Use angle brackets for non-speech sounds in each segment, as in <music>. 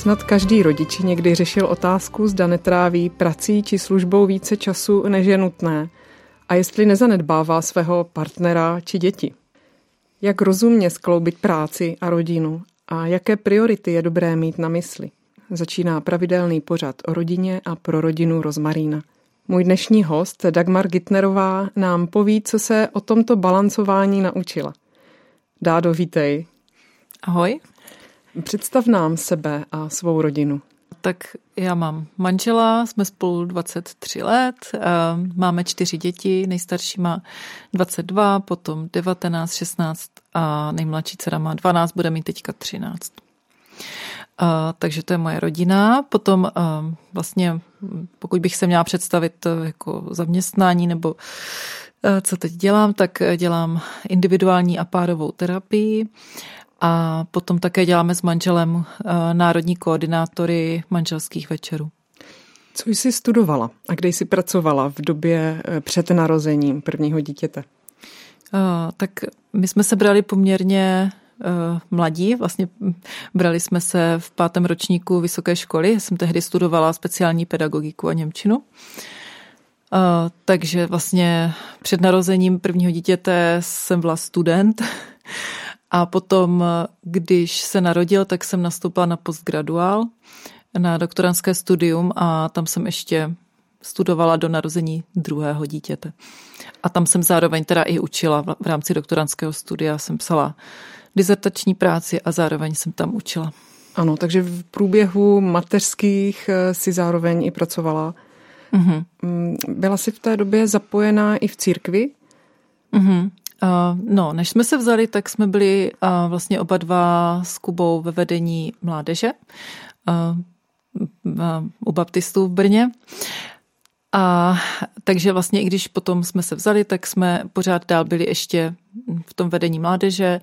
Snad každý rodič někdy řešil otázku, zda netráví prací či službou více času, než je nutné a jestli nezanedbává svého partnera či děti. Jak rozumně skloubit práci a rodinu a jaké priority je dobré mít na mysli. Začíná pravidelný pořad o rodině a pro rodinu Rozmarína. Můj dnešní host, Dagmar Gitnerová, nám poví, co se o tomto balancování naučila. Dádo, vítej. Ahoj. Představ nám sebe a svou rodinu. Tak já mám manžela, jsme spolu 23 let, eh, máme čtyři děti, nejstarší má 22, potom 19, 16 a nejmladší dcera má 12, bude mít teďka 13. Uh, takže to je moje rodina. Potom uh, vlastně, pokud bych se měla představit jako zaměstnání nebo co teď dělám, tak dělám individuální a párovou terapii. A potom také děláme s manželem národní koordinátory manželských večerů. Co jsi studovala a kde jsi pracovala v době před narozením prvního dítěte? Tak my jsme se brali poměrně uh, mladí. Vlastně brali jsme se v pátém ročníku vysoké školy. Já jsem tehdy studovala speciální pedagogiku a Němčinu. Uh, takže vlastně před narozením prvního dítěte jsem byla student. <laughs> A potom, když se narodil, tak jsem nastoupila na postgraduál, na doktorantské studium a tam jsem ještě studovala do narození druhého dítěte. A tam jsem zároveň teda i učila v rámci doktorantského studia, jsem psala dizertační práci a zároveň jsem tam učila. Ano, takže v průběhu mateřských eh, si zároveň i pracovala. Mm-hmm. Byla jsi v té době zapojená i v církvi? Mm-hmm. No, než jsme se vzali, tak jsme byli vlastně oba dva s Kubou ve vedení mládeže u baptistů v Brně. A takže vlastně i když potom jsme se vzali, tak jsme pořád dál byli ještě v tom vedení mládeže.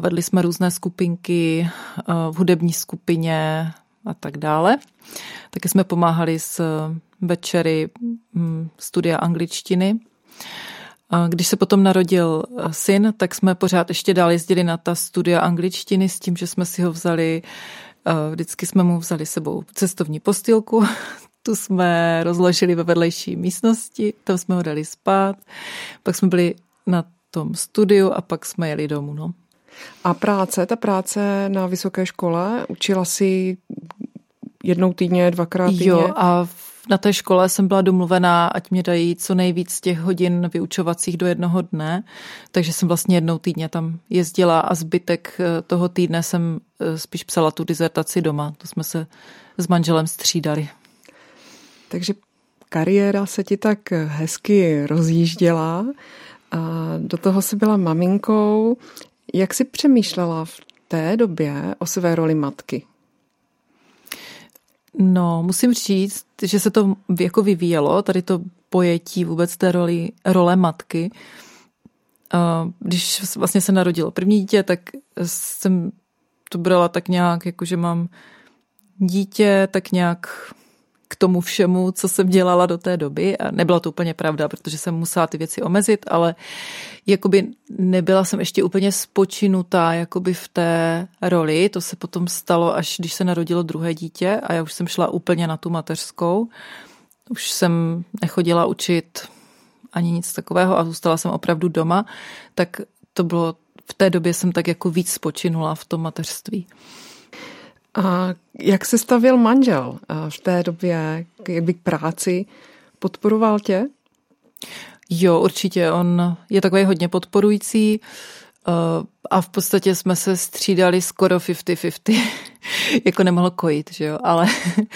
Vedli jsme různé skupinky v hudební skupině a tak dále. Taky jsme pomáhali s večery studia angličtiny. Když se potom narodil syn, tak jsme pořád ještě dál jezdili na ta studia angličtiny s tím, že jsme si ho vzali, vždycky jsme mu vzali sebou cestovní postýlku, <laughs> tu jsme rozložili ve vedlejší místnosti, tam jsme ho dali spát, pak jsme byli na tom studiu a pak jsme jeli domů. No. A práce, ta práce na vysoké škole, učila si jednou týdně, dvakrát týdně? Jo, a na té škole jsem byla domluvená, ať mě dají co nejvíc těch hodin vyučovacích do jednoho dne, takže jsem vlastně jednou týdně tam jezdila a zbytek eh, toho týdne jsem eh, spíš psala tu dizertaci doma. To jsme se s manželem střídali. Takže kariéra se ti tak hezky rozjížděla a do toho si byla maminkou. Jak jsi přemýšlela v té době o své roli matky? No, musím říct, že se to jako vyvíjelo, tady to pojetí vůbec té roli, role matky. Když vlastně se narodilo první dítě, tak jsem to brala tak nějak, jako že mám dítě, tak nějak k tomu všemu, co jsem dělala do té doby. A nebyla to úplně pravda, protože jsem musela ty věci omezit, ale jakoby nebyla jsem ještě úplně spočinutá jakoby v té roli. To se potom stalo, až když se narodilo druhé dítě a já už jsem šla úplně na tu mateřskou. Už jsem nechodila učit ani nic takového a zůstala jsem opravdu doma, tak to bylo v té době jsem tak jako víc spočinula v tom mateřství. A jak se stavil manžel v té době k práci? Podporoval tě? Jo, určitě. On je takový hodně podporující eh, a v podstatě jsme se střídali skoro 50-50. <laughs> jako nemohl kojit, že jo, ale,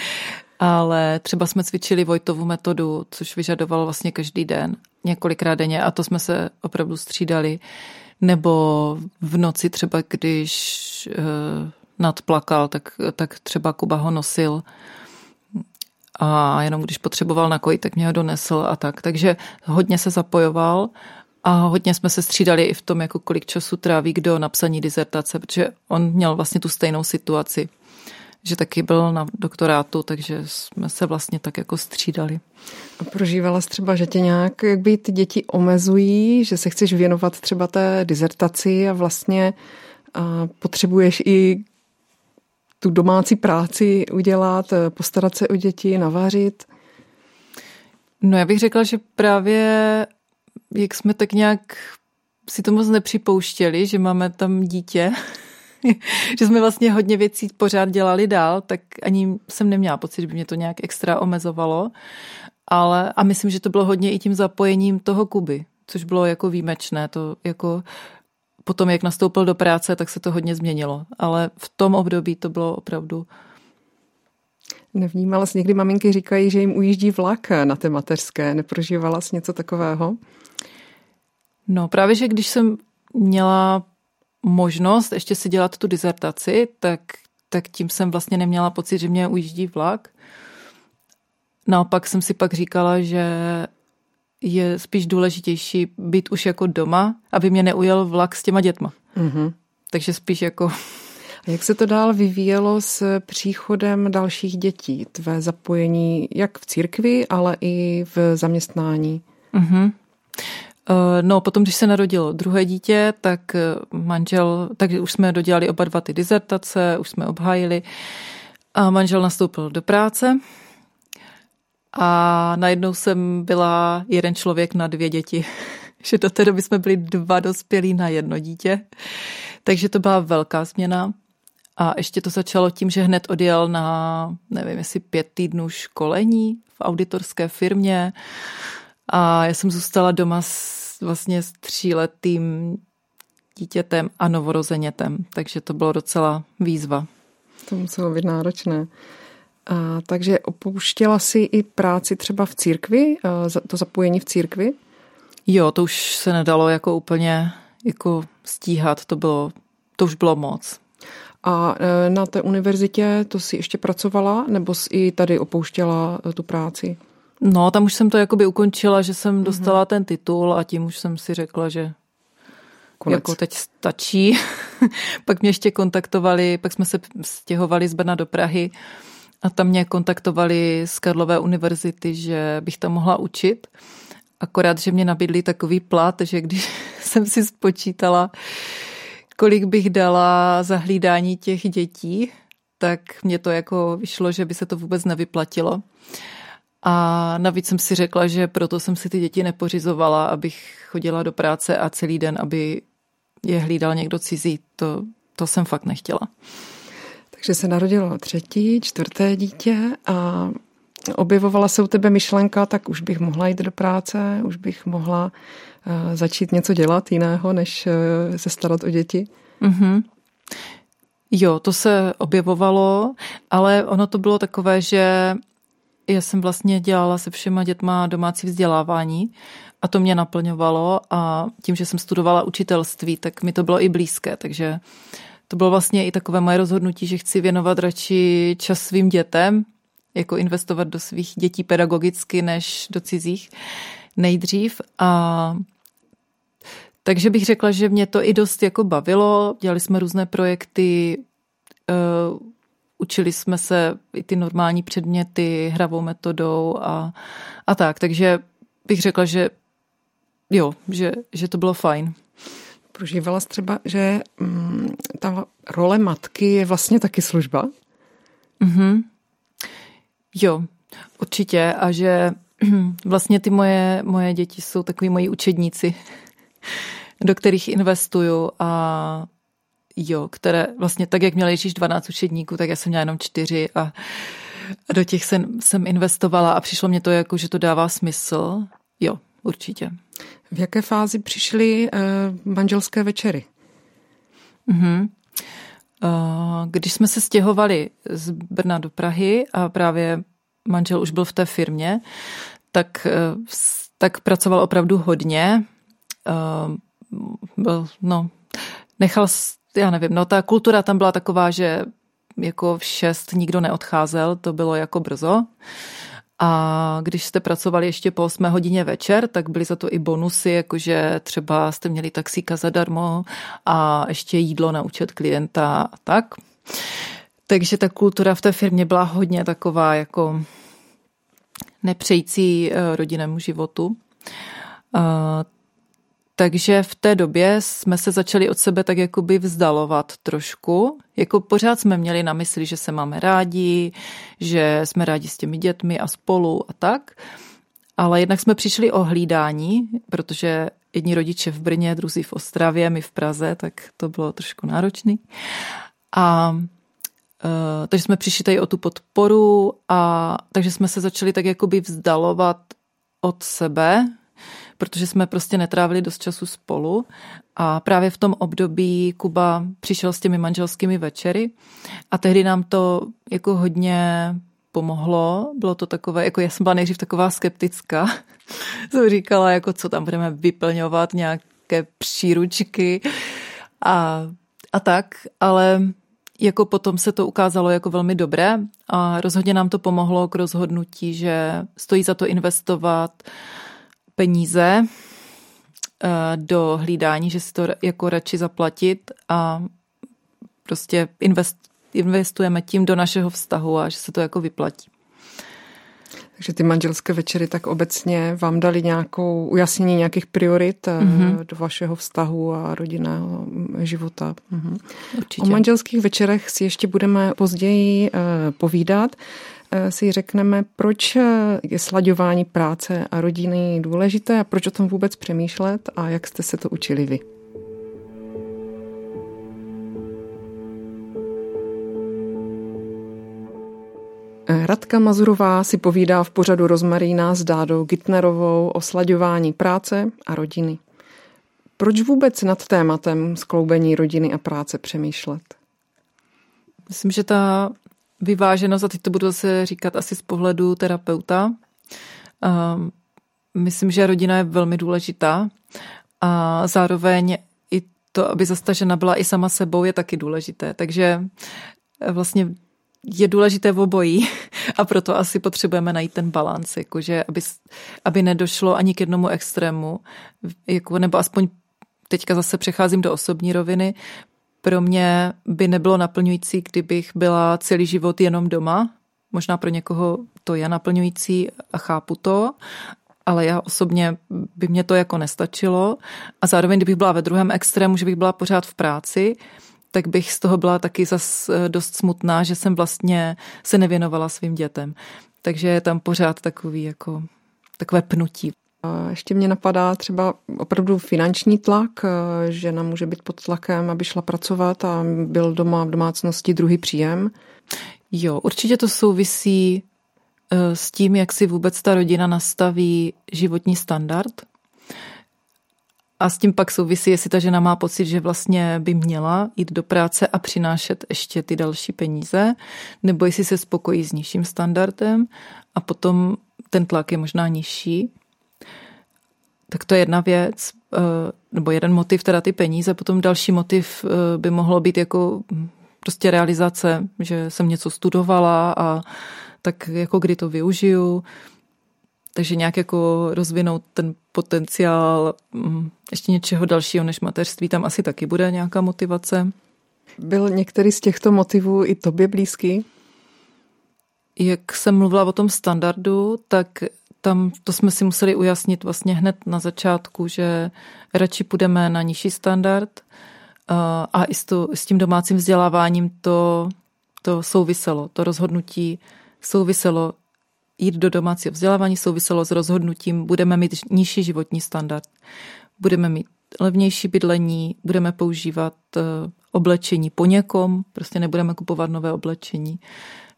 <laughs> ale třeba jsme cvičili Vojtovu metodu, což vyžadoval vlastně každý den, několikrát denně a to jsme se opravdu střídali. Nebo v noci třeba, když eh, nadplakal, tak, tak třeba Kuba ho nosil a jenom když potřeboval nakojit, tak mě ho donesl a tak. Takže hodně se zapojoval a hodně jsme se střídali i v tom, jako kolik času tráví kdo na psaní dizertace, protože on měl vlastně tu stejnou situaci, že taky byl na doktorátu, takže jsme se vlastně tak jako střídali. A prožívala jsi třeba, že tě nějak jak by ty děti omezují, že se chceš věnovat třeba té dizertaci a vlastně a potřebuješ i tu domácí práci udělat, postarat se o děti, navařit? No já bych řekla, že právě jak jsme tak nějak si to moc nepřipouštěli, že máme tam dítě, <laughs> že jsme vlastně hodně věcí pořád dělali dál, tak ani jsem neměla pocit, že by mě to nějak extra omezovalo. Ale, a myslím, že to bylo hodně i tím zapojením toho Kuby, což bylo jako výjimečné. To jako potom, jak nastoupil do práce, tak se to hodně změnilo. Ale v tom období to bylo opravdu Nevnímala jsi někdy maminky říkají, že jim ujíždí vlak na té mateřské. Neprožívala jsi něco takového? No právě, že když jsem měla možnost ještě si dělat tu dizertaci, tak, tak tím jsem vlastně neměla pocit, že mě ujíždí vlak. Naopak jsem si pak říkala, že je spíš důležitější být už jako doma, aby mě neujel vlak s těma dětma. Mm-hmm. Takže spíš jako... A jak se to dál vyvíjelo s příchodem dalších dětí? Tvé zapojení jak v církvi, ale i v zaměstnání? Mm-hmm. No, potom, když se narodilo druhé dítě, tak eh, manžel, tak už jsme dodělali oba dva ty dizertace, už jsme obhájili a manžel nastoupil do práce a najednou jsem byla jeden člověk na dvě děti. <laughs> že do té doby jsme byli dva dospělí na jedno dítě. Takže to byla velká změna. A ještě to začalo tím, že hned odjel na, nevím, jestli pět týdnů školení v auditorské firmě. A já jsem zůstala doma s, vlastně s tříletým dítětem a novorozenětem, takže to bylo docela výzva. To muselo být náročné. A, takže opouštěla si i práci třeba v církvi, to zapojení v církvi? Jo, to už se nedalo jako úplně jako stíhat, to bylo, to už bylo moc. A e, na té univerzitě to si ještě pracovala, nebo jsi i tady opouštěla e, tu práci? No, tam už jsem to jakoby ukončila, že jsem mhm. dostala mm-hmm. ten titul a tím už jsem si řekla, že Konec. jako teď stačí. <laughs> pak mě ještě kontaktovali, pak jsme se stěhovali z Brna do Prahy a tam mě kontaktovali z Karlové univerzity, že bych tam mohla učit. Akorát, že mě nabídli takový plat, že když <laughs> jsem si spočítala, kolik bych dala za hlídání těch dětí, tak mě to jako vyšlo, že by se to vůbec nevyplatilo. A navíc jsem si řekla, že proto jsem si ty děti nepořizovala, abych chodila do práce a celý den, aby je hlídal někdo cizí. To, to jsem fakt nechtěla. Takže se narodilo třetí, čtvrté dítě a objevovala se u tebe myšlenka, tak už bych mohla jít do práce, už bych mohla uh, začít něco dělat jiného, než uh, se starat o děti. Mm-hmm. Jo, to se objevovalo, ale ono to bylo takové, že já jsem vlastně dělala se všema dětma domácí vzdělávání a to mě naplňovalo a tím, že jsem studovala učitelství, tak mi to bylo i blízké, takže to bylo vlastně i takové moje rozhodnutí, že chci věnovat radši čas svým dětem, jako investovat do svých dětí pedagogicky, než do cizích nejdřív. A takže bych řekla, že mě to i dost jako bavilo. Dělali jsme různé projekty, uh, učili jsme se i ty normální předměty hravou metodou a, a tak. Takže bych řekla, že jo, že, že to bylo fajn. Prožívala třeba, že mm, ta role matky je vlastně taky služba? Mhm. Jo, určitě. A že <clears throat> vlastně ty moje, moje děti jsou takový moji učedníci, <laughs> do kterých investuju a jo, které vlastně tak, jak měla Ježíš 12 učedníků, tak já jsem měla jenom čtyři a do těch jsem, jsem investovala a přišlo mě to jako, že to dává smysl. Jo, určitě. V jaké fázi přišly uh, manželské večery? Uh-huh. Když jsme se stěhovali z Brna do Prahy a právě manžel už byl v té firmě, tak, eh, tak pracoval opravdu hodně. Byl, no, nechal, já nevím, no ta kultura tam byla taková, že jako v šest nikdo neodcházel, to bylo jako brzo. A když jste pracovali ještě po 8 hodině večer, tak byly za to i bonusy, jakože třeba jste měli taxíka zadarmo a ještě jídlo na účet klienta a tak. Takže ta kultura v té firmě byla hodně taková jako nepřející eh, rodinnému životu. Takže v té době jsme se začali od sebe tak jakoby vzdalovat trošku. Jako pořád jsme měli na mysli, že se máme rádi, že jsme rádi s těmi dětmi a spolu a tak. Ale jednak jsme přišli o hlídání, protože jedni rodiče v Brně, druzí v Ostravě, my v Praze, tak to bylo trošku náročný. A uh, takže jsme přišli tady o tu podporu a takže jsme se začali tak jakoby vzdalovat od sebe, protože jsme prostě netrávili dost času spolu a právě v tom období Kuba přišel s těmi manželskými večery a tehdy nám to jako hodně pomohlo. Bylo to takové, jako já jsem byla nejdřív taková skeptická. <laughs> jsem říkala, jako co tam budeme vyplňovat, nějaké příručky a, a tak, ale jako potom se to ukázalo jako velmi dobré a rozhodně nám to pomohlo k rozhodnutí, že stojí za to investovat peníze eh, do hlídání, že si to jako radši zaplatit a prostě invest, investujeme tím do našeho vztahu a že se to jako vyplatí. Takže ty manželské večery tak obecně vám dali nějakou ujasnění nějakých priorit mm-hmm. do vašeho vztahu a rodinného života. Mm-hmm. Určitě. O manželských večerech si ještě budeme později uh, povídat. Uh, si řekneme, proč je slaďování práce a rodiny důležité a proč o tom vůbec přemýšlet a jak jste se to učili vy. Radka Mazurová si povídá v pořadu Rozmarína s Dádou Gitnerovou o slaďování práce a rodiny. Proč vůbec nad tématem skloubení rodiny a práce přemýšlet? Myslím, že ta vyváženost, a teď to budu zase říkat asi z pohledu terapeuta, myslím, že rodina je velmi důležitá a zároveň i to, aby zastažena byla i sama sebou, je taky důležité. Takže vlastně je důležité v obojí <laughs> a proto asi potřebujeme najít ten balans, jakože aby, aby nedošlo ani k jednomu extrému, jako, nebo aspoň teďka zase přecházím do osobní roviny, pro mě by nebylo naplňující, kdybych byla celý život jenom doma. Možná pro někoho to je naplňující a chápu to, ale já osobně by mě to jako nestačilo. A zároveň, kdybych byla ve druhém extrému, že bych byla pořád v práci, tak bych z toho byla taky zas eh, dost smutná, že jsem vlastně se nevěnovala svým dětem. Takže je tam pořád takový jako takové pnutí. Ještě mě napadá třeba opravdu finanční tlak, eh, žena může být pod tlakem, aby šla pracovat a byl doma v domácnosti druhý příjem. Jo, určitě to souvisí eh, s tím, jak si vůbec ta rodina nastaví životní standard. A s tím pak souvisí, jestli ta žena má pocit, že vlastně by měla jít do práce a přinášet ještě ty další peníze, nebo jestli se spokojí s nižším standardem a potom ten tlak je možná nižší. Tak to je jedna věc, eh, nebo jeden motiv, teda ty peníze, potom další motiv eh, by mohlo být jako prostě realizace, že jsem něco studovala a tak jako kdy to využiju, takže nějak jako rozvinout ten potenciál mm, ještě něčeho dalšího než mateřství, tam asi taky bude nějaká motivace. Byl některý z těchto motivů i tobě blízký? Jak jsem mluvila o tom standardu, tak tam to jsme si museli ujasnit vlastně hned na začátku, že radši půjdeme na nižší standard a i s, to, s tím domácím vzděláváním to, to souviselo, to rozhodnutí souviselo jít do domácího vzdělávání souviselo s rozhodnutím, budeme mít nižší životní standard, budeme mít levnější bydlení, budeme používat eh, oblečení po někom, prostě nebudeme kupovat nové oblečení.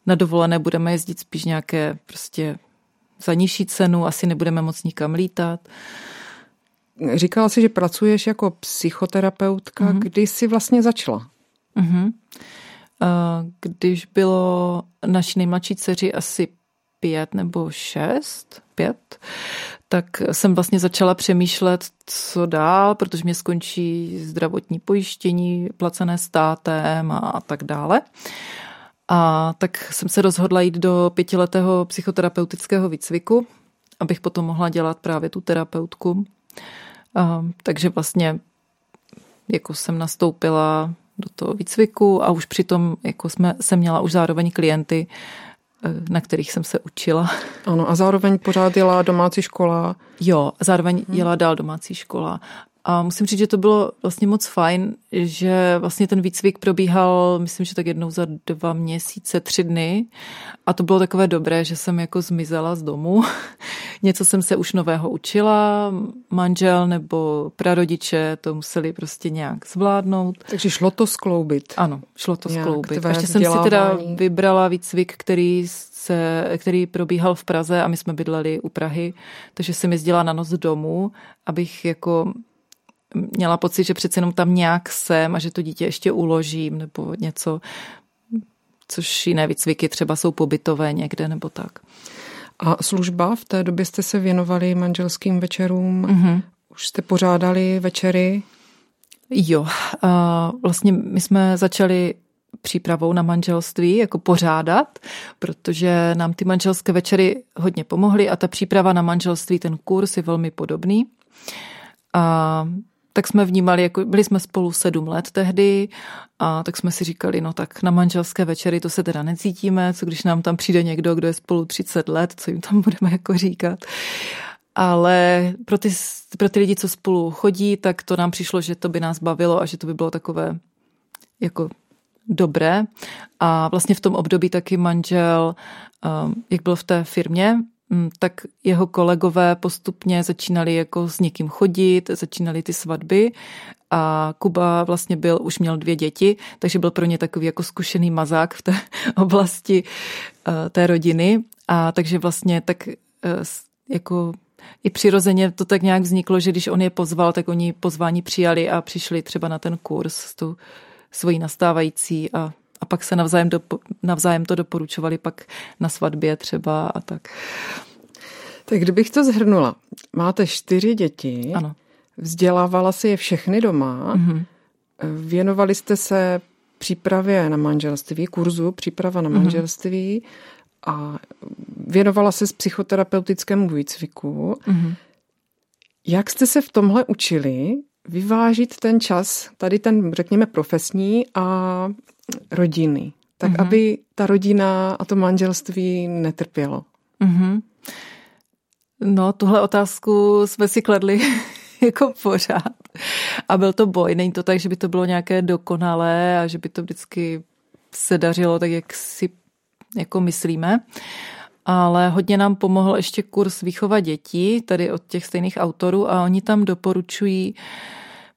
Na dovolené budeme jezdit spíš nějaké prostě za nižší cenu, asi nebudeme moc nikam lítat. Říkala jsi, že pracuješ jako psychoterapeutka. Mm-hmm. Kdy jsi vlastně začala? Mm-hmm. Když bylo naší nejmladší dceři asi pět nebo šest, pět, tak jsem vlastně začala přemýšlet, co dál, protože mě skončí zdravotní pojištění placené státem a tak dále. A tak jsem se rozhodla jít do pětiletého psychoterapeutického výcviku, abych potom mohla dělat právě tu terapeutku. A, takže vlastně jako jsem nastoupila do toho výcviku a už přitom jako jsme, jsem měla už zároveň klienty, na kterých jsem se učila. Ano, a zároveň pořád jela domácí škola. Jo, zároveň hmm. jela dál domácí škola. A musím říct, že to bylo vlastně moc fajn, že vlastně ten výcvik probíhal, myslím, že tak jednou za dva měsíce, tři dny. A to bylo takové dobré, že jsem jako zmizela z domu. <laughs> Něco jsem se už nového učila, manžel nebo prarodiče to museli prostě nějak zvládnout. Takže šlo to skloubit. Ano, šlo to nějak skloubit. Ještě jsem si teda vybrala výcvik, který se, který probíhal v Praze a my jsme bydleli u Prahy, takže jsem jezdila na noc domů, abych jako měla pocit, že přece jenom tam nějak jsem a že to dítě ještě uložím nebo něco, což jiné výcviky třeba jsou pobytové někde nebo tak. A služba, v té době jste se věnovali manželským večerům, mm-hmm. už jste pořádali večery? Jo, vlastně my jsme začali přípravou na manželství jako pořádat, protože nám ty manželské večery hodně pomohly a ta příprava na manželství, ten kurz je velmi podobný. A tak jsme vnímali, jako byli jsme spolu sedm let tehdy a tak jsme si říkali, no tak na manželské večery to se teda necítíme, co když nám tam přijde někdo, kdo je spolu 30 let, co jim tam <laughs> budeme jako říkat. Ale pro ty, pro ty lidi, co spolu chodí, tak to nám přišlo, že to by nás bavilo a že to by bylo takové jako dobré. A vlastně v tom období taky manžel, um, jak byl v té firmě, tak jeho kolegové postupně začínali jako s někým chodit, začínali ty svatby a Kuba vlastně byl, už měl dvě děti, takže byl pro ně takový jako zkušený mazák v té <laughs> oblasti uh, té rodiny. A takže vlastně tak uh, jako i přirozeně to tak nějak vzniklo, že když on je pozval, tak oni pozvání přijali a přišli třeba na ten kurz, tu svoji nastávající a, a pak se navzájem, do, navzájem to doporučovali pak na svatbě třeba a tak. Tak kdybych to zhrnula, máte čtyři děti, ano. vzdělávala si je všechny doma, mm-hmm. věnovali jste se přípravě na manželství, kurzu příprava na mhm. manželství mm-hmm. a věnovala se s psychoterapeutickému výcviku. Mm-hmm. Jak jste se v tomhle učili vyvážit ten čas, tady ten, řekněme, profesní a rodiny, tak mm-hmm. aby ta rodina a to manželství netrpělo. Mm-hmm. No, tuhle otázku jsme si kladli <laughs> jako pořád. A byl to boj. Není to tak, že by to bylo nějaké dokonalé a že by to vždycky se dařilo tak, jak si jako myslíme. Ale hodně nám pomohl ještě kurz výchova dětí, tady od těch stejných autorů a oni tam doporučují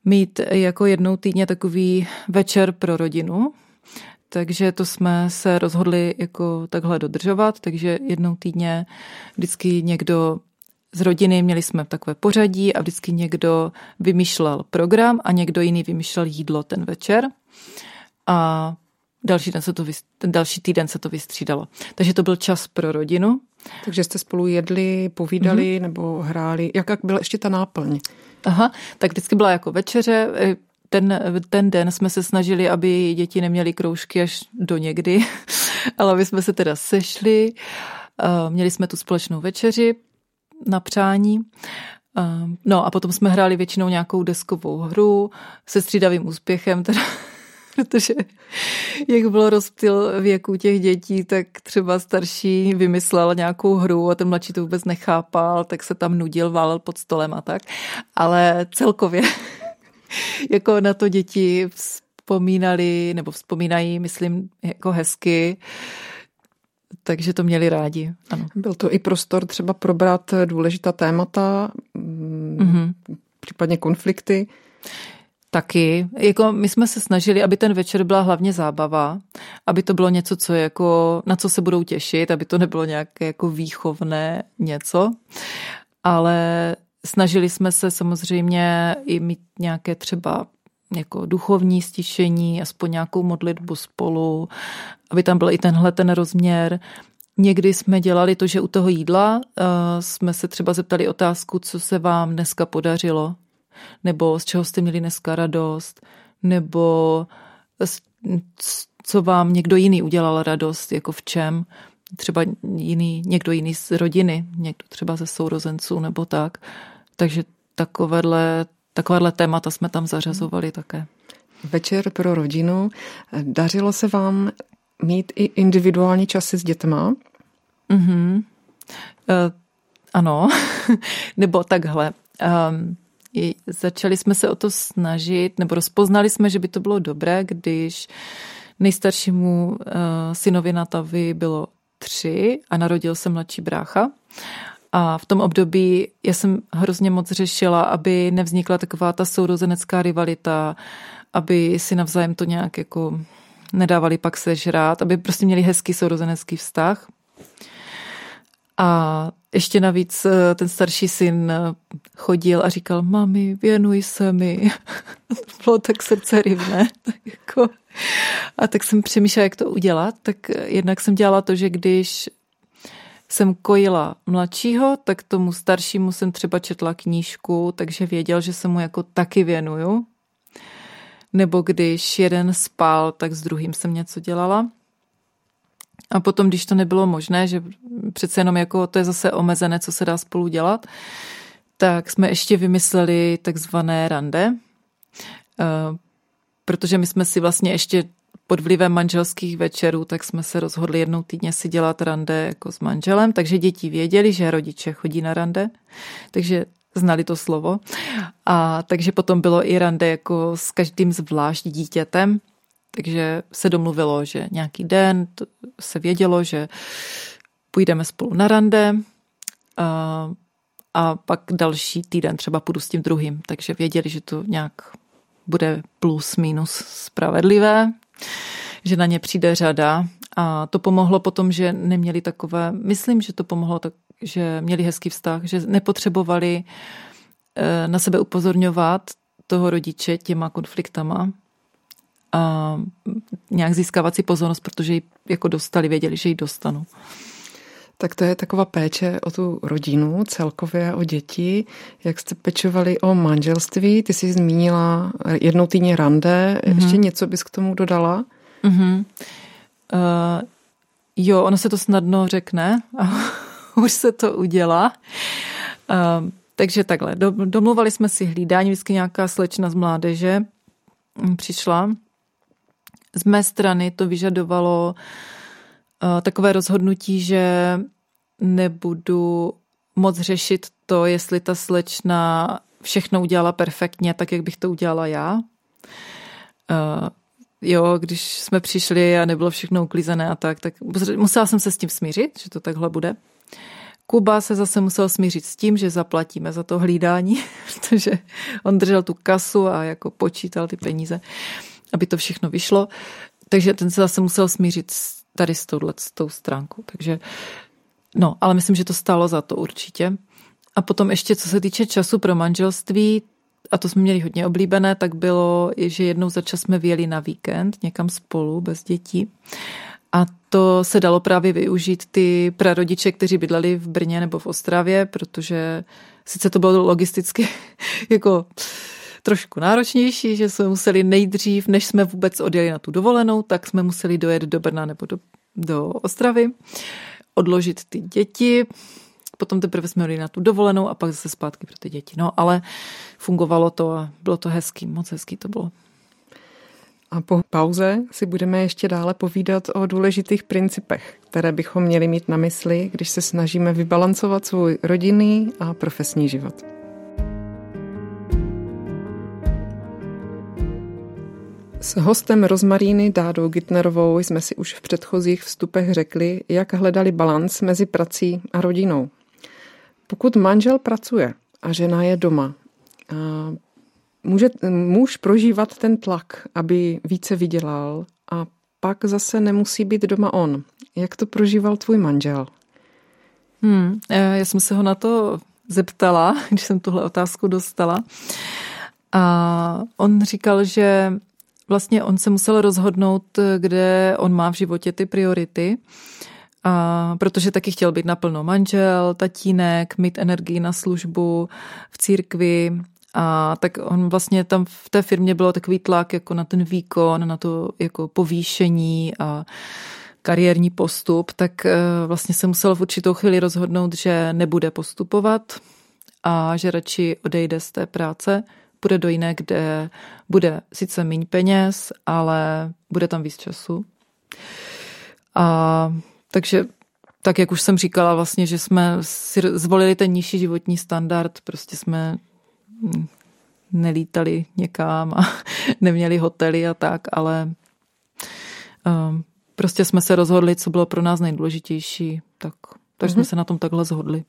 mít jako jednou týdně takový večer pro rodinu, takže to jsme se rozhodli jako takhle dodržovat, takže jednou týdně vždycky někdo z rodiny měli jsme takové pořadí a vždycky někdo vymýšlel program a někdo jiný vymýšlel jídlo ten večer. A další, den se to, ten další týden se to vystřídalo. Takže to byl čas pro rodinu. Takže jste spolu jedli, povídali mm-hmm. nebo hráli. Jak, jak byla ještě ta náplň? Aha, tak vždycky byla jako večeře. Ten, ten den jsme se snažili, aby děti neměly kroužky až do někdy, <laughs> ale aby jsme se teda sešli. Měli jsme tu společnou večeři na přání. No a potom jsme hráli většinou nějakou deskovou hru se střídavým úspěchem, <laughs> teda protože jak bylo rozptyl věku těch dětí, tak třeba starší vymyslel nějakou hru a ten mladší to vůbec nechápal, tak se tam nudil, válel pod stolem a tak. Ale celkově <laughs> jako na to děti vzpomínali, nebo vzpomínají, myslím, jako hezky, takže to měli rádi. Ano. Byl to i prostor třeba probrat důležitá témata, mm-hmm. případně konflikty. Taky. Jako my jsme se snažili, aby ten večer byla hlavně zábava, aby to bylo něco, co jako, na co se budou těšit, aby to nebylo nějaké jako výchovné něco. Ale snažili jsme se samozřejmě i mít nějaké třeba jako duchovní stišení, aspoň nějakou modlitbu spolu, aby tam byl i tenhle ten rozměr. Někdy jsme dělali to, že u toho jídla uh, jsme se třeba zeptali otázku, co se vám dneska podařilo, nebo z čeho jste měli dneska radost, nebo co vám někdo jiný udělal radost, jako v čem, třeba jiný, někdo jiný z rodiny, někdo třeba ze sourozenců nebo tak. Takže takovéhle, takovéhle témata jsme tam zařazovali také. Večer pro rodinu. Dařilo se vám mít i individuální časy s dětma? Mm-hmm. Uh, ano, <laughs> nebo takhle. Um, začali jsme se o to snažit, nebo rozpoznali jsme, že by to bylo dobré, když nejstaršímu uh, synovi Natavi bylo tři a narodil se mladší brácha. A v tom období já jsem hrozně moc řešila, aby nevznikla taková ta sourozenecká rivalita, aby si navzájem to nějak jako nedávali pak sežrát, aby prostě měli hezký sourozenecký vztah. A ještě navíc eh, ten starší syn eh, chodil a říkal, mami, věnuj se mi. <laughs> Bylo tak srdce rivné. <laughs> Tak jako. A tak jsem přemýšlela, jak to udělat. Tak jednak jsem dělala to, že když jsem kojila mladšího, tak tomu staršímu jsem třeba četla knížku, takže věděl, že se mu jako taky věnuju. Nebo když jeden spal, tak s druhým jsem něco dělala. A potom, když to nebylo možné, že přece jenom jako to je zase omezené, co se dá spolu dělat, tak jsme ještě vymysleli takzvané rande, eh, protože my jsme si vlastně ještě pod vlivem manželských večerů, tak jsme se rozhodli jednou týdně si dělat rande jako s manželem, takže děti věděli, že rodiče chodí na rande, takže znali to slovo. A takže potom bylo i rande jako s každým zvlášť dítětem, takže se domluvilo, že nějaký den se vědělo, že půjdeme spolu na rande a, a pak další týden třeba půjdu s tím druhým. Takže věděli, že to nějak bude plus minus spravedlivé, že na ně přijde řada. A to pomohlo potom, že neměli takové, myslím, že to pomohlo tak, že měli hezký vztah, že nepotřebovali eh, na sebe upozorňovat toho rodiče těma konfliktama, a nějak získávat si pozornost, protože ji jako dostali, věděli, že ji dostanou. Tak to je taková péče o tu rodinu, celkově o děti. Jak jste pečovali o manželství? Ty jsi zmínila jednou týdně rande. Mm-hmm. Ještě něco bys k tomu dodala? Mm-hmm. Uh, jo, ono se to snadno řekne a <laughs> už se to udělá. Uh, takže takhle, domluvali jsme si hlídání, vždycky nějaká slečna z mládeže přišla z mé strany to vyžadovalo uh, takové rozhodnutí, že nebudu moc řešit to, jestli ta slečna všechno udělala perfektně, tak jak bych to udělala já. Uh, jo, když jsme přišli a nebylo všechno uklízené a tak, tak musela jsem se s tím smířit, že to takhle bude. Kuba se zase musel smířit s tím, že zaplatíme za to hlídání, <laughs> protože on držel tu kasu a jako počítal ty peníze. Aby to všechno vyšlo. Takže ten se zase musel smířit tady s touhle s tou stránkou. Takže no, ale myslím, že to stálo za to určitě. A potom ještě, co se týče času pro manželství, a to jsme měli hodně oblíbené, tak bylo, že jednou za čas jsme vyjeli na víkend někam spolu, bez dětí. A to se dalo právě využít ty prarodiče, kteří bydleli v Brně nebo v Ostravě, protože sice to bylo logisticky <laughs> jako trošku náročnější, že jsme museli nejdřív, než jsme vůbec odjeli na tu dovolenou, tak jsme museli dojet do Brna nebo do, do Ostravy, odložit ty děti, potom teprve jsme jeli na tu dovolenou a pak zase zpátky pro ty děti. No ale fungovalo to a bylo to hezký, moc hezký to bylo. A po pauze si budeme ještě dále povídat o důležitých principech, které bychom měli mít na mysli, když se snažíme vybalancovat svůj rodinný a profesní život. S hostem Rozmaríny Dádou Gitnerovou jsme si už v předchozích vstupech řekli, jak hledali balans mezi prací a rodinou. Pokud manžel pracuje a žena je doma, může muž prožívat ten tlak, aby více vydělal a pak zase nemusí být doma on. Jak to prožíval tvůj manžel? Hmm, já jsem se ho na to zeptala, když jsem tuhle otázku dostala. A on říkal, že vlastně on se musel rozhodnout, kde on má v životě ty priority, a protože taky chtěl být naplno manžel, tatínek, mít energii na službu v církvi, a tak on vlastně tam v té firmě bylo takový tlak jako na ten výkon, na to jako povýšení a kariérní postup, tak eh, vlastně se musel v určitou chvíli rozhodnout, že nebude postupovat a že radši odejde z té práce půjde do jiné, kde bude sice méně peněz, ale bude tam víc času. A takže tak, jak už jsem říkala, vlastně, že jsme si zvolili ten nižší životní standard, prostě jsme nelítali někam a <laughs> neměli hotely a tak, ale um, prostě jsme se rozhodli, co bylo pro nás nejdůležitější, tak, takže mm-hmm. jsme mhm. se na tom takhle zhodli.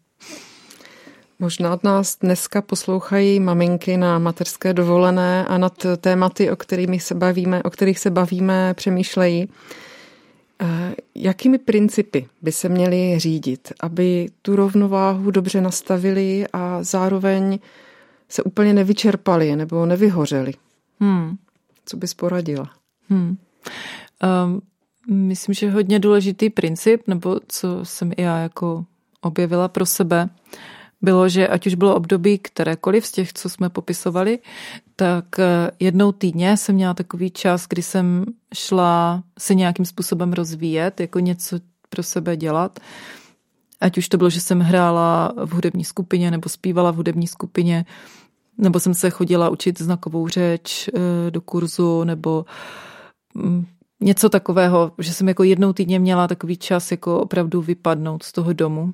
Možná nás dneska poslouchají maminky na mateřské dovolené a nad tématy, o, kterými se bavíme, o kterých se bavíme, přemýšlejí. Eh, jakými principy by se měly řídit, aby tu rovnováhu dobře nastavili a zároveň se úplně nevyčerpali nebo nevyhořeli? Hmm. Co bys poradila? Hmm. Um, myslím, že hodně důležitý princip, nebo co jsem i já jako objevila pro sebe, bylo, že ať už bylo období kterékoliv z těch, co jsme popisovali, tak eh, jednou týdně jsem měla takový čas, kdy jsem šla se nějakým způsobem rozvíjet, jako něco pro sebe dělat. Ať už to bylo, že jsem hrála v hudební skupině nebo zpívala v hudební skupině, nebo jsem se chodila učit znakovou řeč eh, do kurzu, nebo mm, něco takového, že jsem jako jednou týdně měla takový čas jako opravdu vypadnout z toho domu.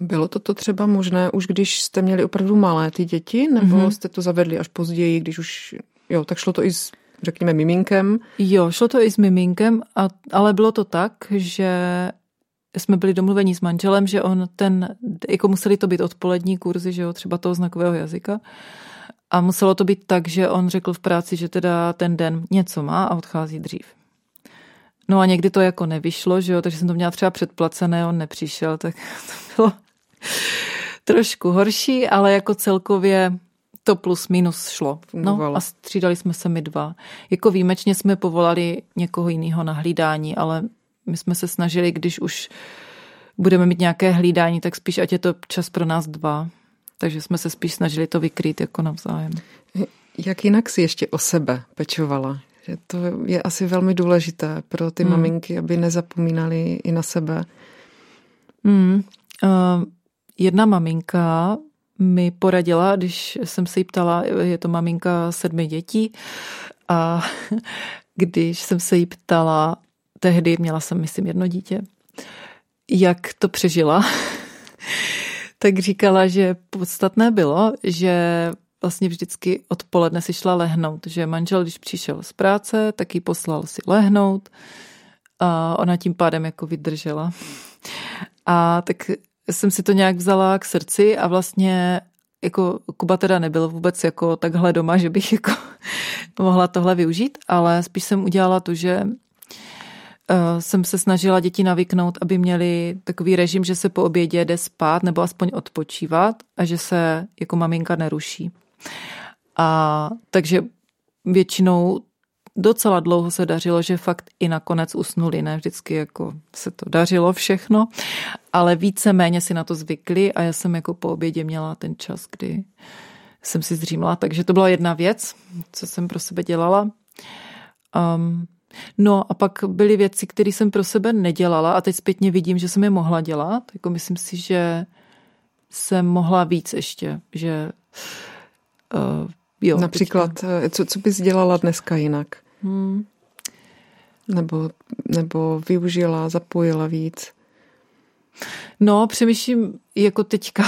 Bylo toto třeba možné už, když jste měli opravdu malé ty děti, nebo mm-hmm. jste to zavedli až později, když už, jo, tak šlo to i s, řekněme, miminkem? Jo, šlo to i s miminkem, a, ale bylo to tak, že jsme byli domluveni s manželem, že on ten, jako museli to být odpolední kurzy, že jo, třeba toho znakového jazyka. A muselo to být tak, že on řekl v práci, že teda ten den něco má a odchází dřív. No a někdy to jako nevyšlo, že jo, takže jsem to měla třeba předplacené, on nepřišel, tak <laughs> to bylo <laughs> trošku horší, ale jako celkově to plus minus šlo. No a střídali jsme se my dva. Jako výjimečně jsme povolali někoho jiného na hlídání, ale my jsme se snažili, když už budeme mít nějaké hlídání, tak spíš ať je to čas pro nás dva. Takže jsme se spíš snažili to vykrýt jako navzájem. Jak jinak si ještě o sebe pečovala? Že to je asi velmi důležité pro ty hmm. maminky, aby nezapomínali i na sebe. Hmm. Uh, jedna maminka mi poradila, když jsem se jí ptala, je to maminka sedmi dětí, a <laughs> když jsem se jí ptala, tehdy měla jsem, myslím, jedno dítě, jak to přežila, <laughs> tak říkala, že podstatné bylo, že vlastně vždycky odpoledne si šla lehnout, že manžel, když přišel z práce, tak ji poslal si lehnout a ona tím pádem jako vydržela. A tak jsem si to nějak vzala k srdci a vlastně jako Kuba teda nebyl vůbec jako takhle doma, že bych jako <laughs> mohla tohle využít, ale spíš jsem udělala to, že uh, jsem se snažila děti navyknout, aby měli takový režim, že se po obědě jde spát nebo aspoň odpočívat a že se jako maminka neruší. A takže většinou docela dlouho se dařilo, že fakt i nakonec usnuli, ne vždycky jako se to dařilo všechno, ale více-méně si na to zvykli a já jsem jako po obědě měla ten čas, kdy jsem si zřímla, takže to byla jedna věc, co jsem pro sebe dělala. Um, no a pak byly věci, které jsem pro sebe nedělala a teď zpětně vidím, že jsem je mohla dělat. Jako myslím si, že jsem mohla víc ještě, že uh, jo. Například. Eh, co, co bys dělala dneska jinak? Hmm. Nebo, nebo využila, zapojila víc? No, přemýšlím jako teďka,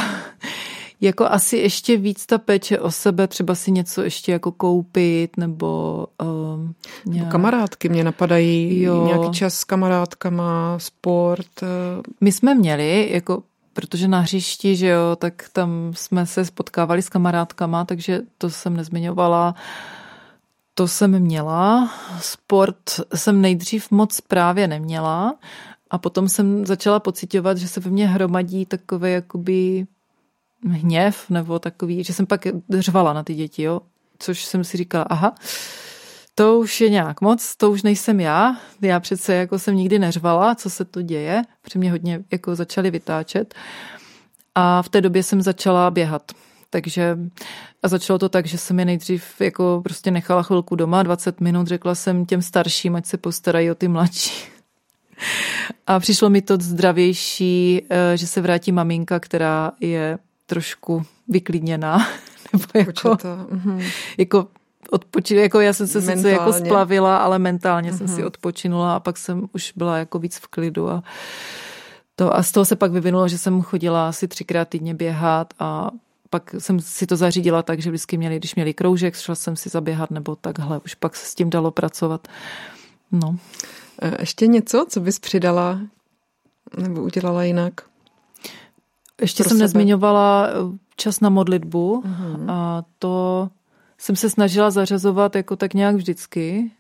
<laughs> jako asi ještě víc ta péče o sebe, třeba si něco ještě jako koupit, nebo... Um, nějak... Kamarádky mě napadají, jo. nějaký čas s kamarádkama, sport. Uh... My jsme měli, jako protože na hřišti, že jo, tak tam jsme se spotkávali s kamarádkama, takže to jsem nezmiňovala. To jsem měla. Sport jsem nejdřív moc právě neměla a potom jsem začala pocitovat, že se ve mně hromadí takové jakoby hněv nebo takový, že jsem pak řvala na ty děti, jo. Což jsem si říkala, aha, to už je nějak moc, to už nejsem já. Já přece jako jsem nikdy neřvala, co se to děje, protože mě hodně jako začali vytáčet. A v té době jsem začala běhat. Takže a začalo to tak, že jsem je nejdřív jako prostě nechala chvilku doma, 20 minut, řekla jsem těm starším, ať se postarají o ty mladší. A přišlo mi to zdravější, eh, že se vrátí maminka, která je trošku vyklidněná. <laughs> Nebo jako, mhm. jako odpočinu, jako já jsem se mentálně. sice jako splavila, ale mentálně mm-hmm. jsem si mhm. odpočinula a pak jsem už byla jako víc v klidu a to a z toho se pak vyvinulo, že jsem chodila asi třikrát týdně běhat a pak jsem si to zařídila tak, že vždycky měli, když měli kroužek, šla jsem si zaběhat nebo takhle, už pak se s tím dalo pracovat. No. E, ještě něco, co bys přidala nebo udělala jinak? Ještě jsem sebe? nezmiňovala eh, čas na modlitbu uh-huh. a to jsem se snažila zařazovat jako tak nějak vždycky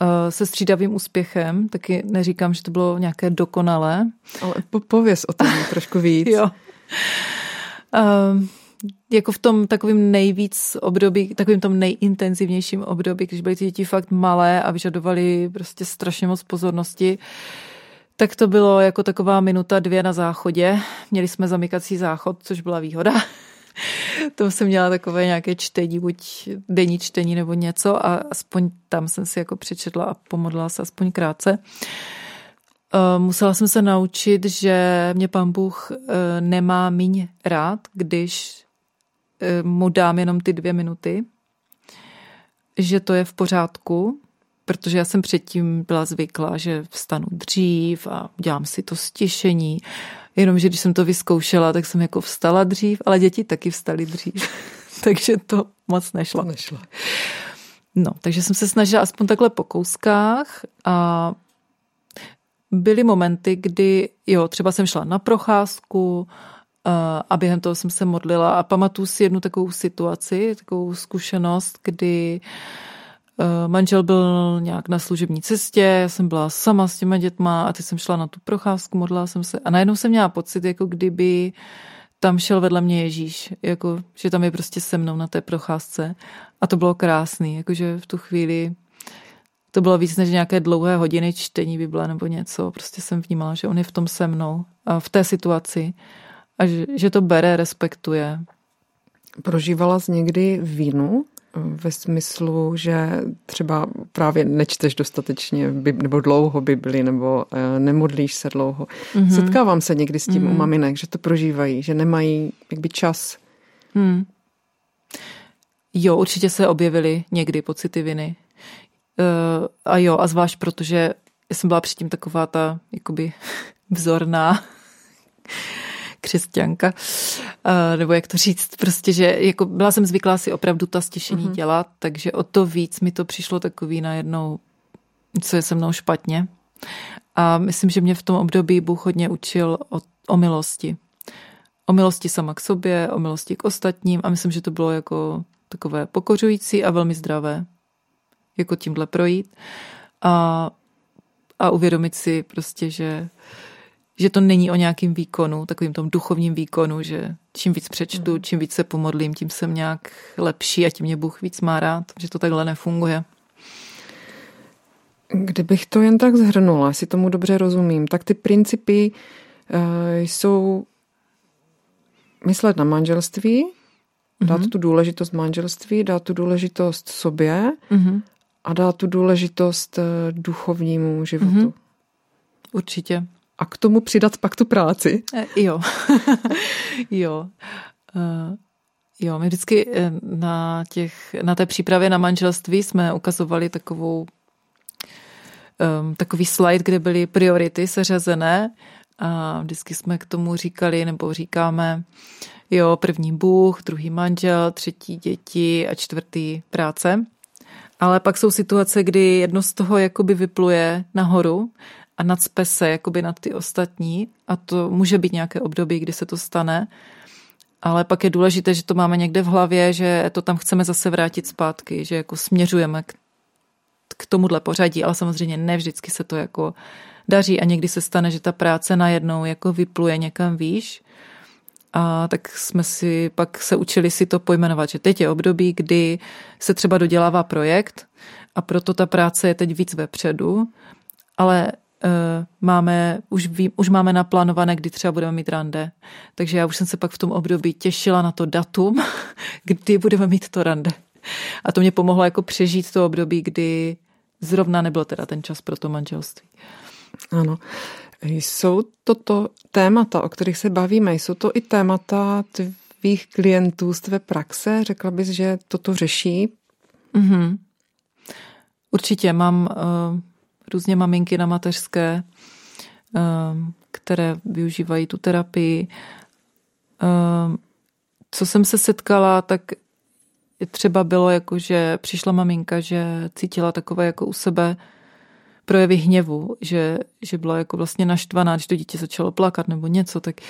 eh, se střídavým úspěchem, taky neříkám, že to bylo nějaké dokonalé. Ale po, pověz o tom trošku víc. <laughs> jo. Um, jako v tom takovým nejvíc období, takovým tom nejintenzivnějším období, když byly ty děti fakt malé a vyžadovali prostě strašně moc pozornosti, tak to bylo jako taková minuta dvě na záchodě. Měli jsme zamykací záchod, což byla výhoda. <laughs> to jsem měla takové nějaké čtení, buď denní čtení nebo něco a aspoň tam jsem si jako přečetla a pomodlila se aspoň krátce. Eh, musela jsem se naučit, že mě pan Bůh eh, nemá míň rád, když mu dám jenom ty dvě minuty, že to je v pořádku, protože já jsem předtím byla zvyklá, že vstanu dřív a dělám si to stišení. Jenomže když jsem to vyzkoušela, tak jsem jako vstala dřív, ale děti taky vstali dřív. <laughs> takže to moc nešlo. Nešlo. No, takže jsem se snažila aspoň takhle po kouskách a byly momenty, kdy, jo, třeba jsem šla na procházku a během toho jsem se modlila. A pamatuju si jednu takovou situaci, takovou zkušenost, kdy Eh, manžel byl nějak na služební cestě, já jsem byla sama s těma dětma a teď jsem šla na tu procházku, modlila jsem se. A najednou jsem měla pocit, jako kdyby tam šel vedle mě Ježíš, jako, že tam je prostě se mnou na té procházce. A to bylo krásný, jakože v tu chvíli to bylo víc než nějaké dlouhé hodiny čtení Bible nebo něco, prostě jsem vnímala, že on je v tom se mnou v té situaci a že, že to bere, respektuje. Prožívala jsi někdy vínu ve smyslu, že třeba právě nečteš dostatečně nebo dlouho Bibli nebo eh, nemodlíš se dlouho. Mm-hmm. Setkávám se někdy s tím mm-hmm. u maminek, že to prožívají, že nemají jakby čas. Mm. Jo, určitě se objevily někdy pocity viny. Uh, a jo, a zvlášť protože jsem byla předtím taková ta jakoby <laughs> vzorná křesťanka, nebo jak to říct, prostě, že jako byla jsem zvyklá si opravdu ta stěšení mm-hmm. dělat, takže o to víc mi to přišlo takový najednou, co je se mnou špatně. A myslím, že mě v tom období Bůh hodně učil o, o milosti. O milosti sama k sobě, o milosti k ostatním a myslím, že to bylo jako takové pokořující a velmi zdravé. Jako tímhle projít. A, a uvědomit si prostě, že že to není o nějakým výkonu, takovým tom duchovním výkonu, že čím víc přečtu, hmm. čím víc se pomodlím, tím jsem nějak lepší a tím mě Bůh víc má rád, že to takhle nefunguje. Kdybych to jen tak zhrnula, si tomu dobře rozumím, tak ty principy uh, jsou myslet na manželství, dát mm-hmm. tu důležitost manželství, dát tu důležitost sobě mm-hmm. a dát tu důležitost uh, duchovnímu životu. Mm-hmm. Určitě a k tomu přidat pak tu práci. E, jo. <laughs> jo. Uh, jo, my vždycky e, na, těch, na té přípravě na manželství jsme ukazovali takovou um, takový slide, kde byly priority seřazené a vždycky jsme k tomu říkali nebo říkáme jo, první Bůh, druhý manžel, třetí děti a čtvrtý práce. Ale pak jsou situace, kdy jedno z toho jakoby vypluje nahoru a nadspe se jakoby nad ty ostatní a to může být nějaké období, kdy se to stane, ale pak je důležité, že to máme někde v hlavě, že to tam chceme zase vrátit zpátky, že jako směřujeme k, k tomuhle pořadí, ale samozřejmě ne vždycky se to jako daří a někdy se stane, že ta práce najednou jako vypluje někam výš. A tak jsme si pak se učili si to pojmenovat, že teď je období, kdy se třeba dodělává projekt a proto ta práce je teď víc vepředu, ale Eh, máme, už, ví, už máme naplánované, kdy třeba budeme mít rande. Takže já už jsem se pak v tom období těšila na to datum, <laughs> kdy budeme mít to rande. A to mě pomohlo jako přežít to období, kdy zrovna nebyl teda ten čas pro to manželství. Ano. Jsou toto témata, o kterých se bavíme, jsou to i témata tvých klientů z tvé praxe? Řekla bys, že toto řeší? Mm-hmm. Určitě mám uh, různě maminky na mateřské, ehm, které využívají tu terapii. Ehm, co jsem se setkala, tak třeba bylo jako, že přišla maminka, že cítila takové jako u sebe projevy hněvu, že, že byla jako vlastně naštvaná, když to dítě začalo plakat nebo něco, tak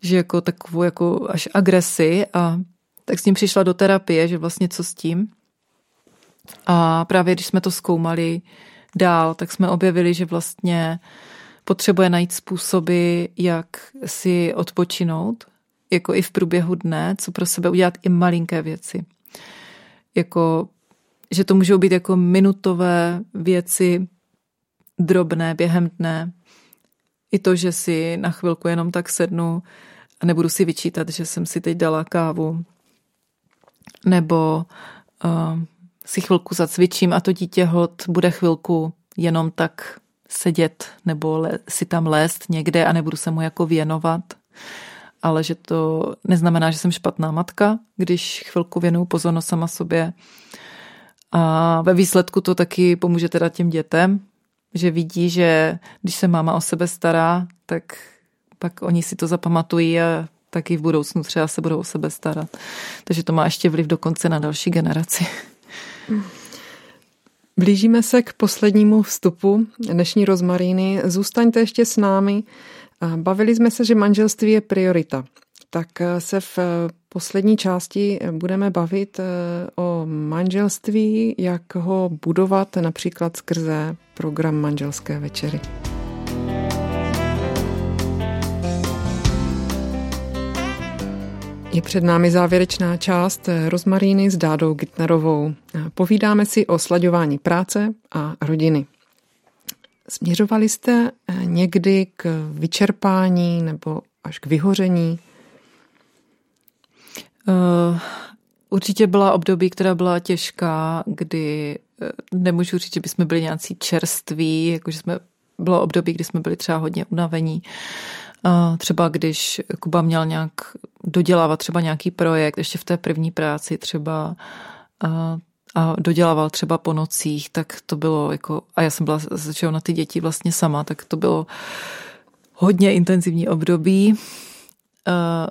že jako takovou jako až agresi a tak s ním přišla do terapie, že vlastně co s tím. A právě když jsme to zkoumali dál, tak jsme objevili, že vlastně potřebuje najít způsoby, jak si odpočinout, jako i v průběhu dne, co pro sebe udělat i malinké věci. Jako, že to můžou být jako minutové věci, drobné během dne. I to, že si na chvilku jenom tak sednu a nebudu si vyčítat, že jsem si teď dala kávu. Nebo uh, si chvilku zacvičím a to dítě hod bude chvilku jenom tak sedět nebo le, si tam lézt někde a nebudu se mu jako věnovat. Ale že to neznamená, že jsem špatná matka, když chvilku věnuju pozornost sama sobě. A ve výsledku to taky pomůže teda těm dětem, že vidí, že když se máma o sebe stará, tak pak oni si to zapamatují a taky v budoucnu třeba se budou o sebe starat. Takže to má ještě vliv dokonce na další generaci. Blížíme se k poslednímu vstupu dnešní rozmaríny. Zůstaňte ještě s námi. Bavili jsme se, že manželství je priorita. Tak se v poslední části budeme bavit o manželství, jak ho budovat například skrze program manželské večery. Je před námi závěrečná část Rozmaríny s Dádou Gitnerovou. Povídáme si o slaďování práce a rodiny. Směřovali jste někdy k vyčerpání nebo až k vyhoření? Uh, určitě byla období, která byla těžká, kdy uh, nemůžu říct, že bychom byli nějací čerství, jakože jsme bylo období, kdy jsme byli třeba hodně unavení. Třeba když Kuba měl nějak dodělávat třeba nějaký projekt, ještě v té první práci třeba a, a dodělával třeba po nocích, tak to bylo jako, a já jsem byla začala na ty děti vlastně sama, tak to bylo hodně intenzivní období. A,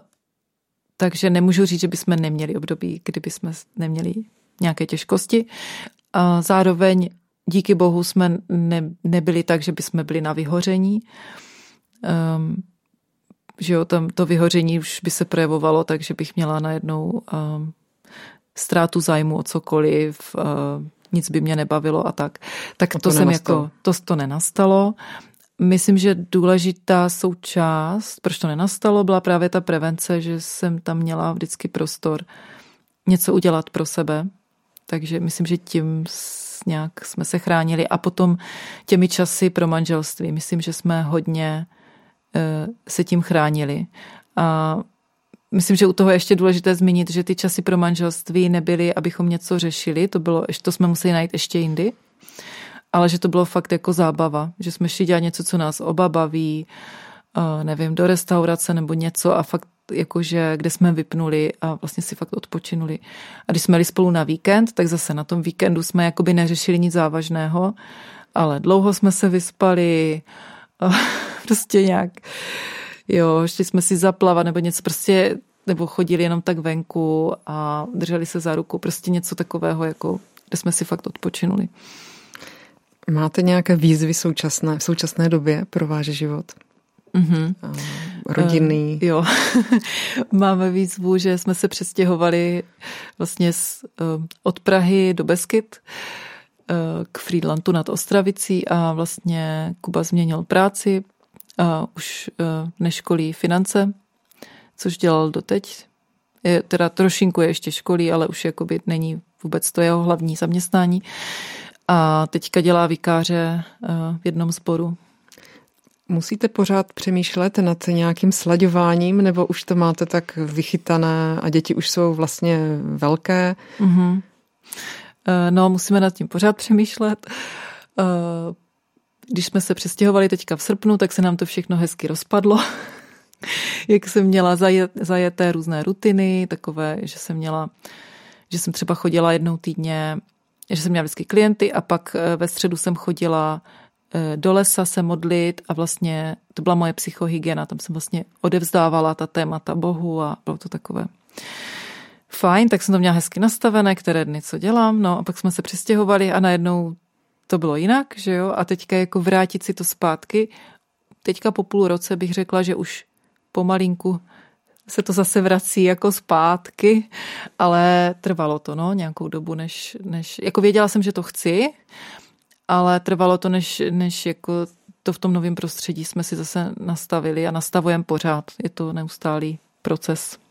takže nemůžu říct, že bychom neměli období, kdyby jsme neměli nějaké těžkosti. A zároveň díky bohu jsme ne, nebyli tak, že bychom byli na vyhoření. Um, že jo, tam to vyhoření už by se projevovalo tak, že bych měla najednou um, ztrátu zájmu o cokoliv, uh, nic by mě nebavilo a tak. Tak to, to jsem jako, to, to nenastalo. Myslím, že důležitá součást, proč to nenastalo, byla právě ta prevence, že jsem tam měla vždycky prostor něco udělat pro sebe. Takže myslím, že tím nějak jsme se chránili. A potom těmi časy pro manželství. Myslím, že jsme hodně se tím chránili. A myslím, že u toho je ještě důležité zmínit, že ty časy pro manželství nebyly, abychom něco řešili, to bylo, to jsme museli najít ještě jindy, ale že to bylo fakt jako zábava, že jsme šli dělat něco, co nás oba baví, eh, nevím, do restaurace nebo něco a fakt jakože, kde jsme vypnuli a vlastně si fakt odpočinuli. A když jsme jeli spolu na víkend, tak zase na tom víkendu jsme jakoby neřešili nic závažného, ale dlouho jsme se vyspali, <laughs> prostě nějak, jo, šli jsme si zaplavat nebo něco prostě, nebo chodili jenom tak venku a drželi se za ruku, prostě něco takového, jako, kde jsme si fakt odpočinuli. Máte nějaké výzvy současné, v současné době pro váš život? Mm-hmm. Rodinný. Uh, jo, <laughs> máme výzvu, že jsme se přestěhovali vlastně z, uh, od Prahy do Beskyt k Friedlandu nad Ostravicí a vlastně Kuba změnil práci, a už e, neškolí finance, což dělal doteď. Je, teda trošinku je ještě školí, ale už jakoby není vůbec to jeho hlavní zaměstnání. A teďka dělá vikáře v jednom sboru. Musíte pořád přemýšlet nad nějakým slaďováním, nebo už to máte tak vychytané a děti už jsou vlastně velké? Mm-hmm. Eh, no, musíme nad tím pořád přemýšlet. Eh, když jsme se přestěhovali teďka v srpnu, tak se nám to všechno hezky rozpadlo. <laughs> Jak jsem měla zajet, zajeté různé rutiny, takové, že jsem měla, že jsem třeba chodila jednou týdně, že jsem měla vždycky klienty a pak eh, ve středu jsem chodila do lesa se modlit a vlastně to byla moje psychohygiena, tam jsem vlastně odevzdávala ta témata Bohu a bylo to takové Fajn, tak jsem to měla hezky nastavené, které dny co dělám, no a pak jsme se přestěhovali a najednou to bylo jinak, že jo, a teďka jako vrátit si to zpátky, teďka po půl roce bych řekla, že už pomalinku se to zase vrací jako zpátky, ale trvalo to, no, nějakou dobu, než, než jako věděla jsem, že to chci, ale trvalo to, než, než jako to v tom novém prostředí jsme si zase nastavili a nastavujeme pořád. Je to neustálý proces.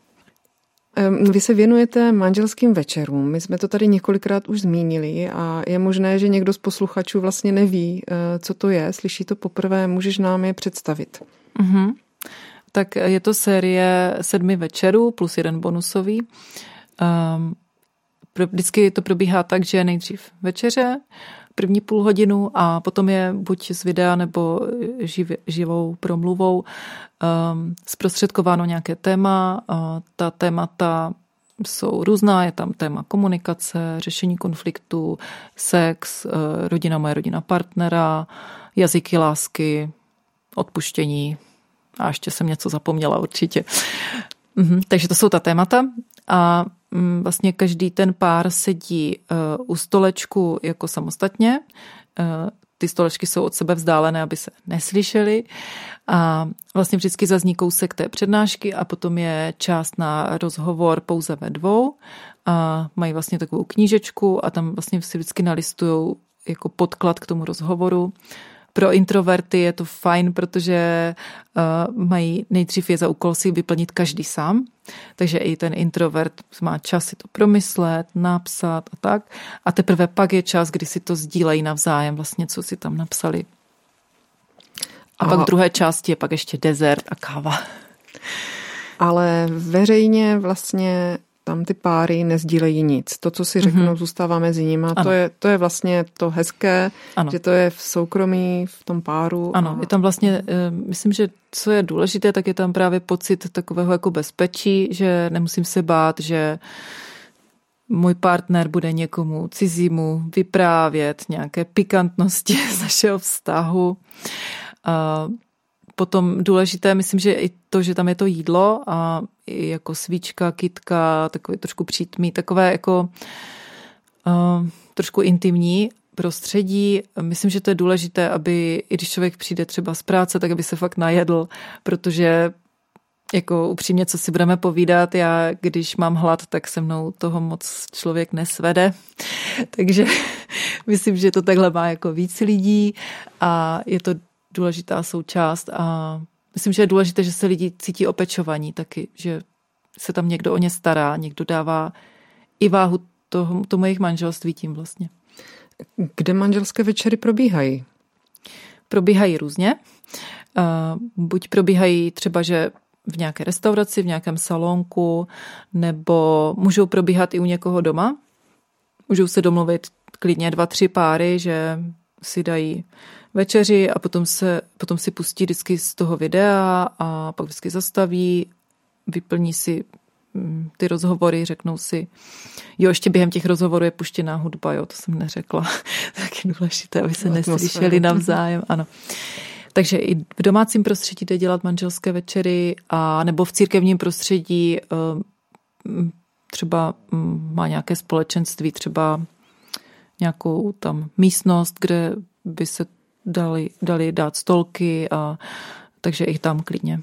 Vy se věnujete manželským večerům. My jsme to tady několikrát už zmínili a je možné, že někdo z posluchačů vlastně neví, eh, co to je. Slyší to poprvé, můžeš nám je představit. Mm-hmm. Tak je to série sedmi večerů plus jeden bonusový. Um, vždycky to probíhá tak, že nejdřív večeře, první půl hodinu a potom je buď z videa nebo živ, živou promluvou um, zprostředkováno nějaké téma. Uh, ta témata jsou různá, je tam téma komunikace, řešení konfliktů, sex, uh, rodina moje rodina partnera, jazyky lásky, odpuštění a ještě jsem něco zapomněla určitě. Mhm, takže to jsou ta témata a Mm, vlastně každý ten pár sedí eh, u stolečku jako samostatně. Eh, ty stolečky jsou od sebe vzdálené, aby se neslyšeli. A vlastně vždycky zazní kousek té přednášky a potom je část na rozhovor pouze ve dvou. A mají vlastně takovou knížečku a tam vlastně si vždycky nalistují jako podklad k tomu rozhovoru. Pro introverty je to fajn, protože uh, mají nejdřív je za úkol si vyplnit každý sám, takže i ten introvert má čas si to promyslet, napsat a tak. A teprve pak je čas, kdy si to sdílejí navzájem, vlastně co si tam napsali. A, a pak v druhé části je pak ještě dezert a káva. Ale veřejně vlastně tam ty páry nezdílejí nic. To, co si řeknou, mm-hmm. zůstává mezi nimi. To je, to je vlastně to hezké, ano. že to je v soukromí, v tom páru. Ano, a... je tam vlastně, eh, myslím, že co je důležité, tak je tam právě pocit takového jako bezpečí, že nemusím se bát, že můj partner bude někomu cizímu vyprávět nějaké pikantnosti <laughs> z našeho vztahu. Potom důležité, myslím, že i to, že tam je to jídlo a jako svíčka, kitka, takový trošku přítmí, takové jako uh, trošku intimní prostředí. Myslím, že to je důležité, aby i když člověk přijde třeba z práce, tak aby se fakt najedl, protože jako upřímně, co si budeme povídat, já když mám hlad, tak se mnou toho moc člověk nesvede. <laughs> Takže <laughs> myslím, že to takhle má jako víc lidí a je to důležitá součást a myslím, že je důležité, že se lidi cítí opečovaní taky, že se tam někdo o ně stará, někdo dává i váhu toho, tomu jejich manželství tím vlastně. Kde manželské večery probíhají? Probíhají různě. Buď probíhají třeba, že v nějaké restauraci, v nějakém salonku, nebo můžou probíhat i u někoho doma. Můžou se domluvit klidně dva, tři páry, že si dají večeři a potom, se, potom si pustí vždycky z toho videa a pak vždycky zastaví, vyplní si mm, ty rozhovory, řeknou si, jo, ještě během těch rozhovorů je puštěná hudba, jo, to jsem neřekla, <laughs> tak je důležité, aby se neslyšeli navzájem, ano. Takže i v domácím prostředí jde dělat manželské večery a nebo v církevním prostředí eh, třeba mm, má nějaké společenství, třeba nějakou tam místnost, kde by se dali, dali dát stolky a takže i tam klidně.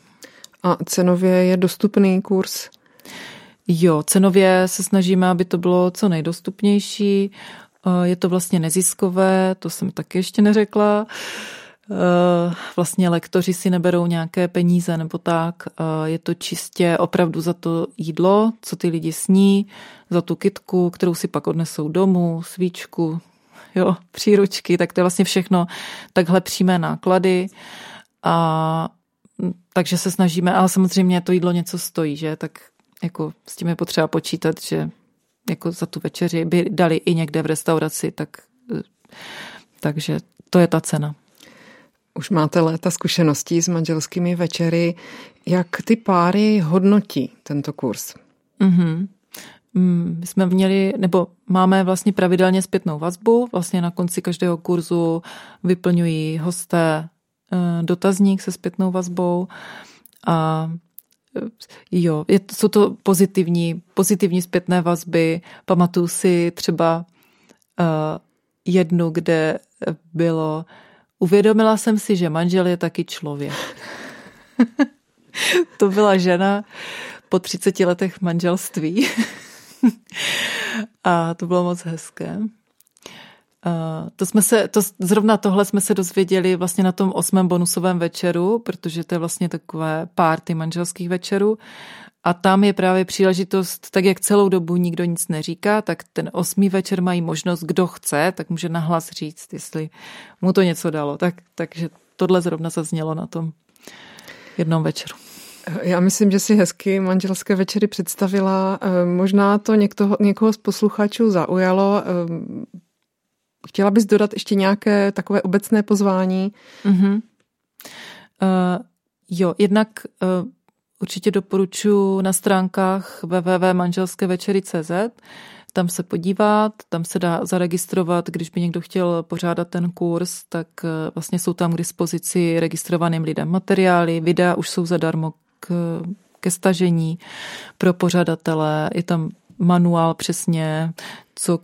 A cenově je dostupný kurz? Jo, cenově se snažíme, aby to bylo co nejdostupnější. Eh, je to vlastně neziskové, to jsem taky ještě neřekla. Eh, vlastně lektoři si neberou nějaké peníze nebo tak. Eh, je to čistě opravdu za to jídlo, co ty lidi sní, za tu kitku, kterou si pak odnesou domů, svíčku, jo, příručky, tak to je vlastně všechno takhle přímé náklady. A takže se snažíme, ale samozřejmě to jídlo něco stojí, že, tak jako s tím je potřeba počítat, že jako za tu večeři by dali i někde v restauraci, tak takže to je ta cena. Už máte léta zkušeností s manželskými večery. Jak ty páry hodnotí tento kurz? Mm-hmm. My jsme měli, nebo máme vlastně pravidelně zpětnou vazbu. Vlastně na konci každého kurzu vyplňují hosté eh, dotazník se zpětnou vazbou a jo, je, jsou to pozitivní, pozitivní zpětné vazby. Pamatuju si třeba uh, jednu, kde bylo uvědomila jsem si, že manžel je taky člověk. <laughs> to byla žena po 30 letech manželství. <laughs> <laughs> A to bylo moc hezké. Uh, to jsme se, to, zrovna tohle jsme se dozvěděli vlastně na tom osmém bonusovém večeru, protože to je vlastně takové párty manželských večerů. A tam je právě příležitost, tak jak celou dobu nikdo nic neříká, tak ten osmý večer mají možnost, kdo chce, tak může nahlas říct, jestli mu to něco dalo. Tak, takže tohle zrovna zaznělo na tom jednom večeru. Já myslím, že si hezky manželské večery představila. Eh, možná to někoho, někoho z posluchačů zaujalo. Eh, chtěla bys dodat ještě nějaké takové obecné pozvání? Mm-hmm. Uh, jo, jednak uh, určitě doporučuji na stránkách www.manželskevečery.cz tam se podívat, tam se dá zaregistrovat, když by někdo chtěl pořádat ten kurz, tak vlastně jsou tam k dispozici registrovaným lidem materiály, videa už jsou zadarmo k, ke stažení pro pořadatele, je tam manuál přesně, co,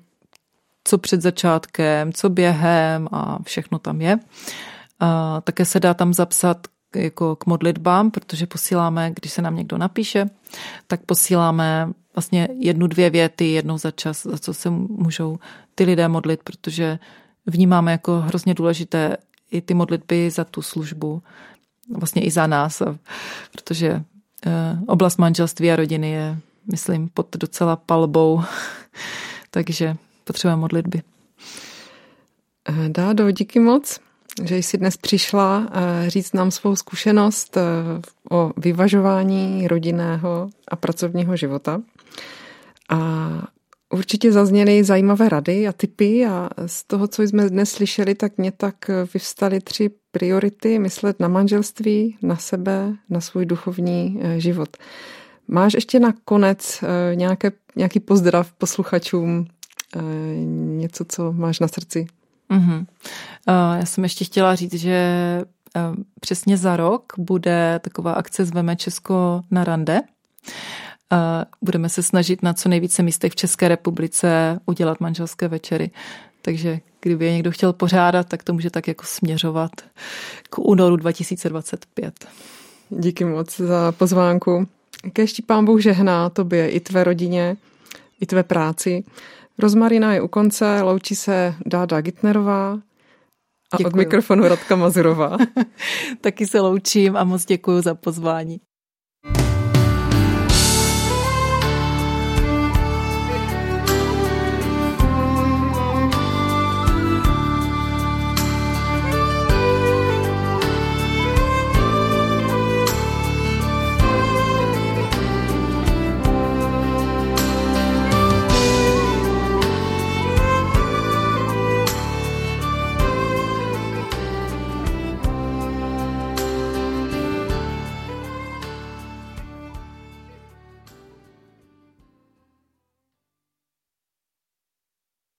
co před začátkem, co během a všechno tam je. A také se dá tam zapsat jako k modlitbám, protože posíláme, když se nám někdo napíše, tak posíláme vlastně jednu, dvě věty jednou za čas, za co se můžou ty lidé modlit, protože vnímáme jako hrozně důležité i ty modlitby za tu službu, vlastně i za nás, protože eh, oblast manželství a rodiny je, myslím, pod docela palbou, <laughs> takže potřebujeme modlitby. Eh, Dádo, díky moc, že jsi dnes přišla eh, říct nám svou zkušenost o vyvažování rodinného a pracovního života. A Určitě zazněly zajímavé rady a typy a z toho, co jsme dnes slyšeli, tak mě tak vyvstaly tři priority. Myslet na manželství, na sebe, na svůj duchovní eh, život. Máš ještě na konec eh, nějaké, nějaký pozdrav posluchačům, eh, něco, co máš na srdci? Mm-hmm. Já jsem ještě chtěla říct, že přesně za rok bude taková akce Zveme Česko na rande. Budeme se snažit na co nejvíce místech v České republice udělat manželské večery. Takže kdyby je někdo chtěl pořádat, tak to může tak jako směřovat k únoru 2025. Díky moc za pozvánku. Keští pán Bůh žehná tobě i tvé rodině, i tvé práci. Rozmarina je u konce, loučí se Dáda Gitnerová a děkuju. od mikrofonu Radka Mazurová. <laughs> Taky se loučím a moc děkuji za pozvání.